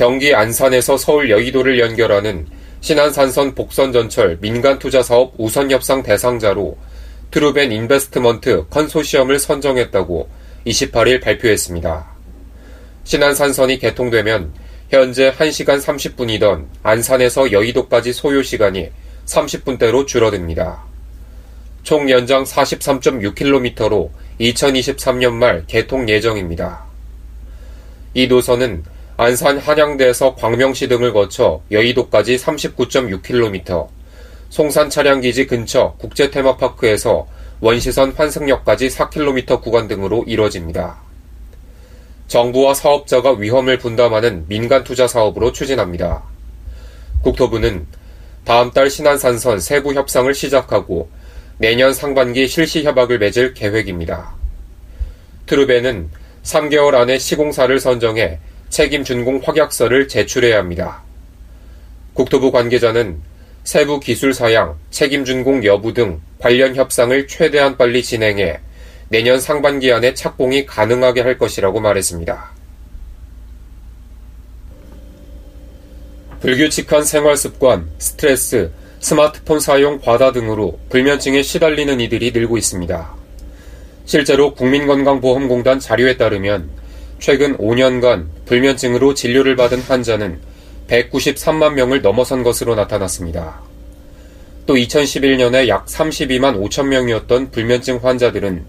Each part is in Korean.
경기 안산에서 서울 여의도를 연결하는 신안산선 복선전철 민간투자사업 우선협상 대상자로 트루벤 인베스트먼트 컨소시엄을 선정했다고 28일 발표했습니다. 신안산선이 개통되면 현재 1시간 30분이던 안산에서 여의도까지 소요 시간이 30분대로 줄어듭니다. 총 연장 43.6km로 2023년 말 개통 예정입니다. 이 노선은 안산 한양대에서 광명시 등을 거쳐 여의도까지 39.6km, 송산 차량기지 근처 국제 테마파크에서 원시선 환승역까지 4km 구간 등으로 이뤄집니다. 정부와 사업자가 위험을 분담하는 민간 투자 사업으로 추진합니다. 국토부는 다음 달 신안산선 세부 협상을 시작하고 내년 상반기 실시 협약을 맺을 계획입니다. 트루베는 3개월 안에 시공사를 선정해 책임 준공 확약서를 제출해야 합니다. 국토부 관계자는 세부 기술 사양, 책임 준공 여부 등 관련 협상을 최대한 빨리 진행해 내년 상반기 안에 착공이 가능하게 할 것이라고 말했습니다. 불규칙한 생활 습관, 스트레스, 스마트폰 사용 과다 등으로 불면증에 시달리는 이들이 늘고 있습니다. 실제로 국민건강보험공단 자료에 따르면 최근 5년간 불면증으로 진료를 받은 환자는 193만 명을 넘어선 것으로 나타났습니다. 또 2011년에 약 32만 5천 명이었던 불면증 환자들은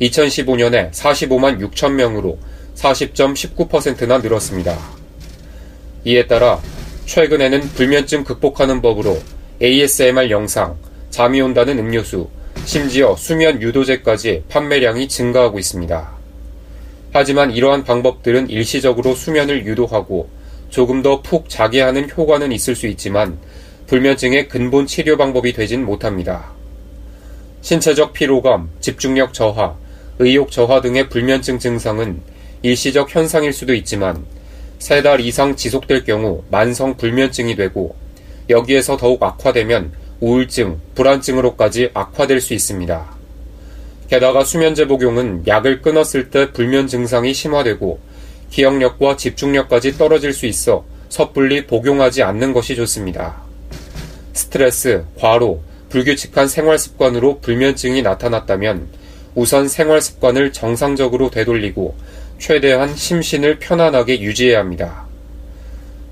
2015년에 45만 6천 명으로 40.19%나 늘었습니다. 이에 따라 최근에는 불면증 극복하는 법으로 ASMR 영상, 잠이 온다는 음료수, 심지어 수면 유도제까지 판매량이 증가하고 있습니다. 하지만 이러한 방법들은 일시적으로 수면을 유도하고 조금 더 푹 자게 하는 효과는 있을 수 있지만 불면증의 근본 치료 방법이 되진 못합니다. 신체적 피로감, 집중력 저하, 의욕 저하 등의 불면증 증상은 일시적 현상일 수도 있지만 세 달 이상 지속될 경우 만성 불면증이 되고 여기에서 더욱 악화되면 우울증, 불안증으로까지 악화될 수 있습니다. 게다가 수면제 복용은 약을 끊었을 때 불면 증상이 심화되고 기억력과 집중력까지 떨어질 수 있어 섣불리 복용하지 않는 것이 좋습니다. 스트레스, 과로, 불규칙한 생활 습관으로 불면증이 나타났다면 우선 생활 습관을 정상적으로 되돌리고 최대한 심신을 편안하게 유지해야 합니다.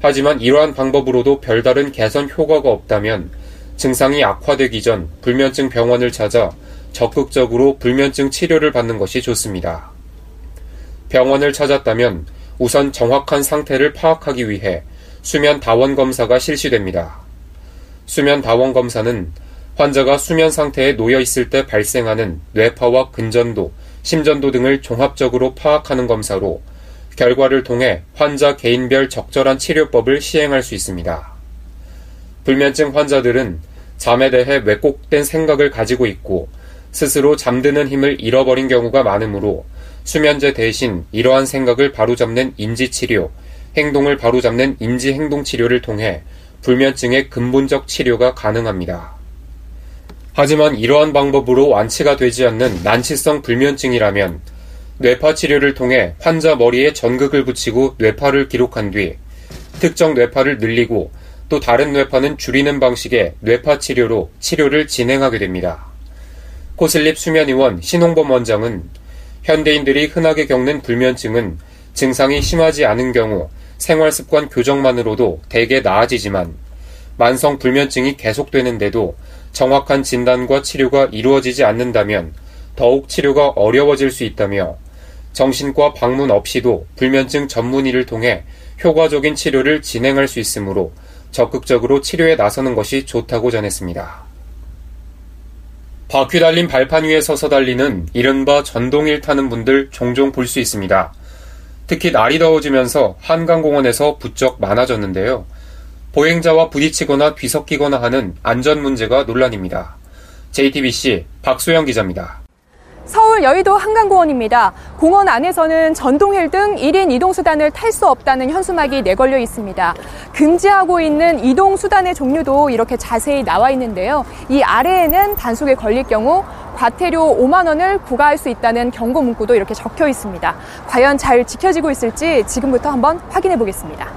하지만 이러한 방법으로도 별다른 개선 효과가 없다면 증상이 악화되기 전 불면증 병원을 찾아 적극적으로 불면증 치료를 받는 것이 좋습니다. 병원을 찾았다면 우선 정확한 상태를 파악하기 위해 수면 다원 검사가 실시됩니다. 수면 다원 검사는 환자가 수면 상태에 놓여 있을 때 발생하는 뇌파와 근전도, 심전도 등을 종합적으로 파악하는 검사로 결과를 통해 환자 개인별 적절한 치료법을 시행할 수 있습니다. 불면증 환자들은 잠에 대해 왜곡된 생각을 가지고 있고 스스로 잠드는 힘을 잃어버린 경우가 많으므로 수면제 대신 이러한 생각을 바로잡는 인지치료, 행동을 바로잡는 인지행동치료를 통해 불면증의 근본적 치료가 가능합니다. 하지만 이러한 방법으로 완치가 되지 않는 난치성 불면증이라면 뇌파 치료를 통해 환자 머리에 전극을 붙이고 뇌파를 기록한 뒤 특정 뇌파를 늘리고 또 다른 뇌파는 줄이는 방식의 뇌파 치료로 치료를 진행하게 됩니다. 코슬립 수면의원 신홍범 원장은 현대인들이 흔하게 겪는 불면증은 증상이 심하지 않은 경우 생활습관 교정만으로도 대개 나아지지만 만성 불면증이 계속되는데도 정확한 진단과 치료가 이루어지지 않는다면 더욱 치료가 어려워질 수 있다며 정신과 방문 없이도 불면증 전문의를 통해 효과적인 치료를 진행할 수 있으므로 적극적으로 치료에 나서는 것이 좋다고 전했습니다. 바퀴 달린 발판 위에 서서 달리는 이른바 전동일 타는 분들 종종 볼 수 있습니다. 특히 날이 더워지면서 한강공원에서 부쩍 많아졌는데요. 보행자와 부딪히거나 뒤섞이거나 하는 안전 문제가 논란입니다. JTBC 박소영 기자입니다. 서울 여의도 한강공원입니다. 공원 안에서는 전동휠 등 1인 이동수단을 탈 수 없다는 현수막이 내걸려 있습니다. 금지하고 있는 이동수단의 종류도 이렇게 자세히 나와 있는데요. 이 아래에는 단속에 걸릴 경우 과태료 5만 원을 부과할 수 있다는 경고 문구도 이렇게 적혀 있습니다. 과연 잘 지켜지고 있을지 지금부터 한번 확인해 보겠습니다.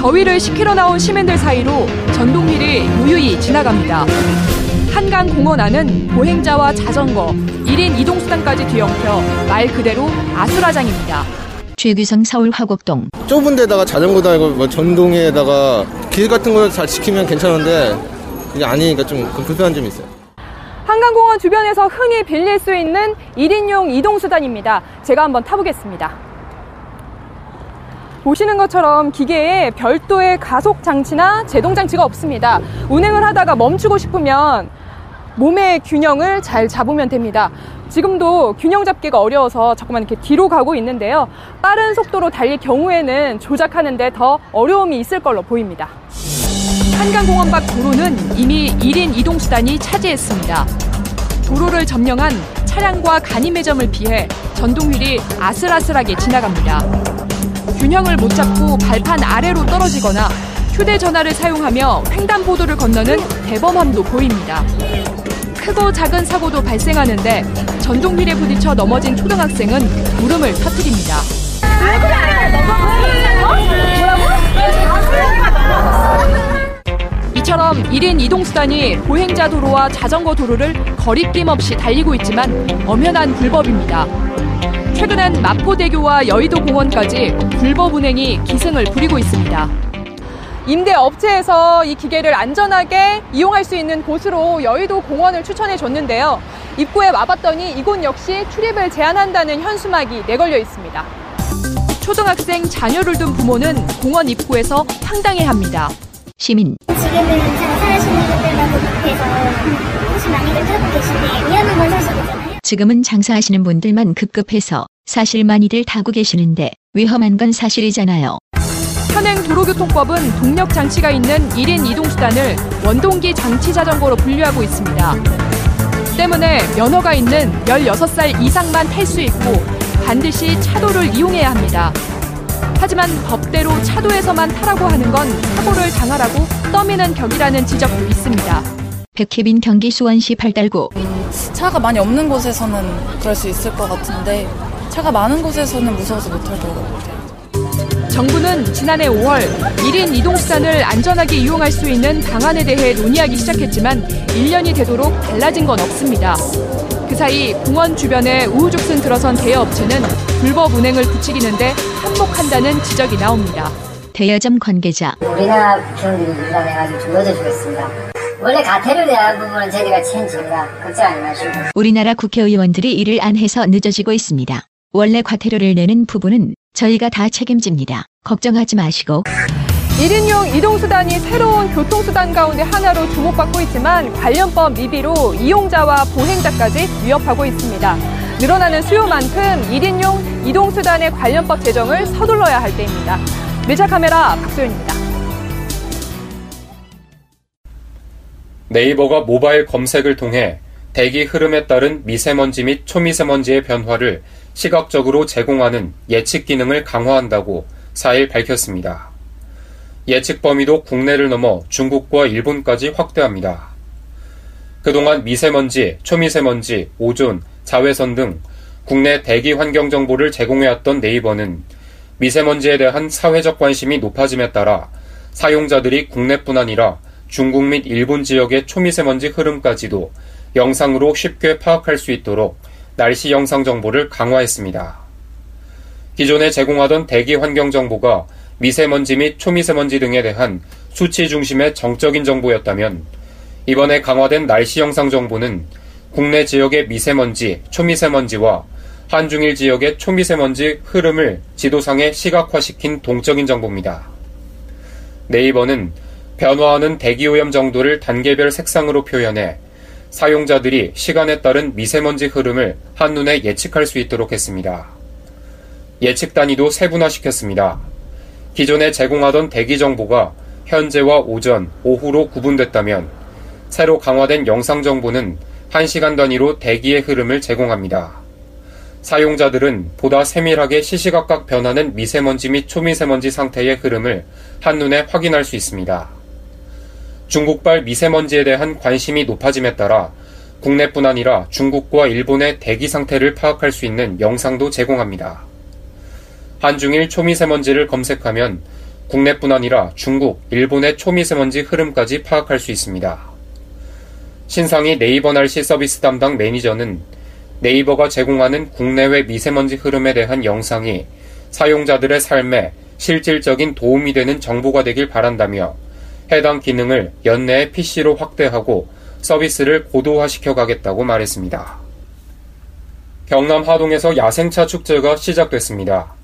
더위를 식히러 나온 시민들 사이로 전동휠이 무유히 지나갑니다. 한강 공원 안은 보행자와 자전거, 1인 이동수단까지 뒤엉켜 말 그대로 아수라장입니다. 최규성 서울 화곡동 좁은 데다가 자전거 달고 뭐 전동에다가 길 같은 걸 잘 지키면 괜찮은데 이게 아니니까 좀 불편한 점이 있어요. 한강공원 주변에서 흔히 빌릴 수 있는 1인용 이동수단입니다. 제가 한번 타보겠습니다. 보시는 것처럼 기계에 별도의 가속 장치나 제동 장치가 없습니다. 운행을 하다가 멈추고 싶으면 몸의 균형을 잘 잡으면 됩니다. 지금도 균형 잡기가 어려워서 자꾸만 이렇게 뒤로 가고 있는데요. 빠른 속도로 달릴 경우에는 조작하는데 더 어려움이 있을 걸로 보입니다. 한강공원 밖 도로는 이미 1인 이동수단이 차지했습니다. 도로를 점령한 차량과 간이 매점을 피해 전동휠이 아슬아슬하게 지나갑니다. 균형을 못 잡고 발판 아래로 떨어지거나 휴대전화를 사용하며 횡단보도를 건너는 대범함도 보입니다. 크고 작은 사고도 발생하는데 전동휠에 부딪혀 넘어진 초등학생은 울음을 터뜨립니다. 이처럼 1인 이동수단이 보행자 도로와 자전거 도로를 거리낌 없이 달리고 있지만 엄연한 불법입니다. 최근엔 마포대교와 여의도 공원까지 불법 운행이 기승을 부리고 있습니다. 임대 업체에서 이 기계를 안전하게 이용할 수 있는 곳으로 여의도 공원을 추천해 줬는데요. 입구에 와봤더니 이곳 역시 출입을 제한한다는 현수막이 내걸려 있습니다. 초등학생 자녀를 둔 부모는 공원 입구에서 황당해 합니다. 시민 지금은 장사하시는 분들만 급해서 혹시 많이들 타고 계신데 위험한 건 사실 이잖아요. 지금은 장사하시는 분들만 급급해서 사실 많이들 타고 계시는데 위험한 건 사실이잖아요. 현행 도로교통법은 동력 장치가 있는 1인 이동수단을 원동기 장치 자전거로 분류하고 있습니다. 때문에 면허가 있는 16살 이상만 탈 수 있고 반드시 차도를 이용해야 합니다. 하지만 법대로 차도에서만 타라고 하는 건 사고를 당하라고 떠미는 격이라는 지적도 있습니다. 백혜빈 경기 수원시 팔달구 차가 많이 없는 곳에서는 그럴 수 있을 것 같은데 차가 많은 곳에서는 무서워서 못할 것 같아요. 정부는 지난해 5월 1인 이동수단을 안전하게 이용할 수 있는 방안에 대해 논의하기 시작했지만 1년이 되도록 달라진 건 없습니다. 그 사이 공원 주변에 우후죽순 들어선 대여업체는 불법 운행을 부추기는데 한몫한다는 지적이 나옵니다. 대여점 관계자 우리나라 국회의원들이 유단해가지고 좀 넣어주겠습니다. 원래 가태료에 대한 부분은 저희가 책임집니다. 걱정 하지 마시고. 우리나라 국회의원들이 일을 안 해서 늦어지고 있습니다. 원래 과태료를 내는 부분은 저희가 다 책임집니다. 걱정하지 마시고 1인용 이동수단이 새로운 교통수단 가운데 하나로 주목받고 있지만 관련법 미비로 이용자와 보행자까지 위협하고 있습니다. 늘어나는 수요만큼 1인용 이동수단의 관련법 제정을 서둘러야 할 때입니다. 밀착 카메라 박소연입니다. 네이버가 모바일 검색을 통해 대기 흐름에 따른 미세먼지 및 초미세먼지의 변화를 시각적으로 제공하는 예측 기능을 강화한다고 4일 밝혔습니다. 예측 범위도 국내를 넘어 중국과 일본까지 확대합니다. 그동안 미세먼지, 초미세먼지, 오존, 자외선 등 국내 대기 환경 정보를 제공해왔던 네이버는 미세먼지에 대한 사회적 관심이 높아짐에 따라 사용자들이 국내뿐 아니라 중국 및 일본 지역의 초미세먼지 흐름까지도 영상으로 쉽게 파악할 수 있도록 날씨 영상 정보를 강화했습니다. 기존에 제공하던 대기 환경 정보가 미세먼지 및 초미세먼지 등에 대한 수치 중심의 정적인 정보였다면 이번에 강화된 날씨 영상 정보는 국내 지역의 미세먼지, 초미세먼지와 한중일 지역의 초미세먼지 흐름을 지도상에 시각화시킨 동적인 정보입니다. 네이버는 변화하는 대기오염 정도를 단계별 색상으로 표현해 사용자들이 시간에 따른 미세먼지 흐름을 한눈에 예측할 수 있도록 했습니다. 예측 단위도 세분화시켰습니다. 기존에 제공하던 대기 정보가 현재와 오전, 오후로 구분됐다면 새로 강화된 영상 정보는 1시간 단위로 대기의 흐름을 제공합니다. 사용자들은 보다 세밀하게 시시각각 변하는 미세먼지 및 초미세먼지 상태의 흐름을 한눈에 확인할 수 있습니다. 중국발 미세먼지에 대한 관심이 높아짐에 따라 국내뿐 아니라 중국과 일본의 대기 상태를 파악할 수 있는 영상도 제공합니다. 한중일 초미세먼지를 검색하면 국내뿐 아니라 중국, 일본의 초미세먼지 흐름까지 파악할 수 있습니다. 신상이 네이버 날씨 서비스 담당 매니저는 네이버가 제공하는 국내외 미세먼지 흐름에 대한 영상이 사용자들의 삶에 실질적인 도움이 되는 정보가 되길 바란다며 해당 기능을 연내에 PC로 확대하고 서비스를 고도화시켜 가겠다고 말했습니다. 경남 하동에서 야생차 축제가 시작됐습니다.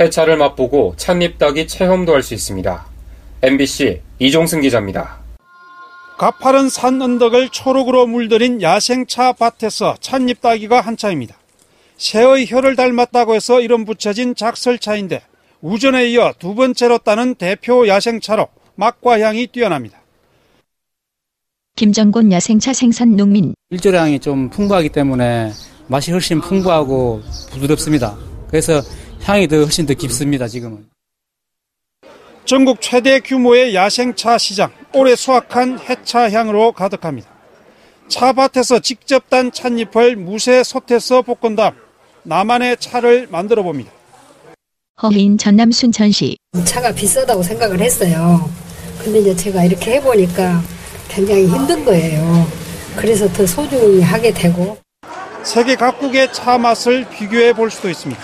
해차를 맛보고 찻잎 따기 체험도 할 수 있습니다. MBC 이종승 기자입니다. 가파른 산 언덕을 초록으로 물들인 야생차 밭에서 찻잎 따기가 한차입니다. 새의 혀를 닮았다고 해서 이름 붙여진 작설차인데 우전에 이어 두 번째로 따는 대표 야생차로 맛과 향이 뛰어납니다. 김정곤 야생차 생산 농민 일조량이 좀 풍부하기 때문에 맛이 훨씬 풍부하고 부드럽습니다. 그래서 향이 더 훨씬 더 깊습니다. 지금은. 전국 최대 규모의 야생차 시장 올해 수확한 해차 향으로 가득합니다. 차밭에서 직접 딴 찻잎을 무쇠 솥에서 볶은 다음 나만의 차를 만들어 봅니다. 허인 전남 순천시 차가 비싸다고 생각을 했어요. 근데 이제 제가 이렇게 해보니까 굉장히 힘든 거예요. 그래서 더 소중히 하게 되고. 세계 각국의 차 맛을 비교해 볼 수도 있습니다.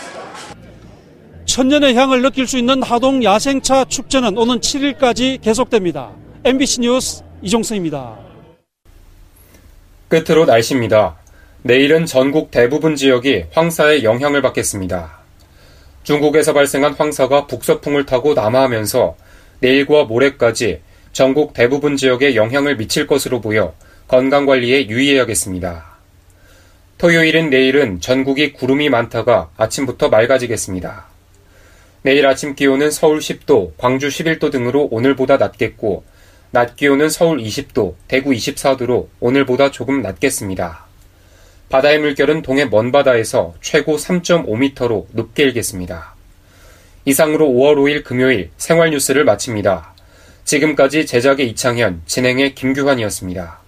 천년의 향을 느낄 수 있는 하동 야생차 축제는 오는 7일까지 계속됩니다. MBC 뉴스 이종승입니다. 끝으로 날씨입니다. 내일은 전국 대부분 지역이 황사의 영향을 받겠습니다. 중국에서 발생한 황사가 북서풍을 타고 남하하면서 내일과 모레까지 전국 대부분 지역에 영향을 미칠 것으로 보여 건강관리에 유의해야겠습니다. 토요일인 내일은 전국이 구름이 많다가 아침부터 맑아지겠습니다. 내일 아침 기온은 서울 10도, 광주 11도 등으로 오늘보다 낮겠고, 낮 기온은 서울 20도, 대구 24도로 오늘보다 조금 낮겠습니다. 바다의 물결은 동해 먼바다에서 최고 3.5m로 높게 일겠습니다. 이상으로 5월 5일 금요일 생활 뉴스를 마칩니다. 지금까지 제작의 이창현, 진행의 김규환이었습니다.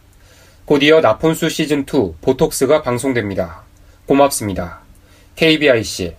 곧이어 나폰수 시즌2 보톡스가 방송됩니다. 고맙습니다. KBIC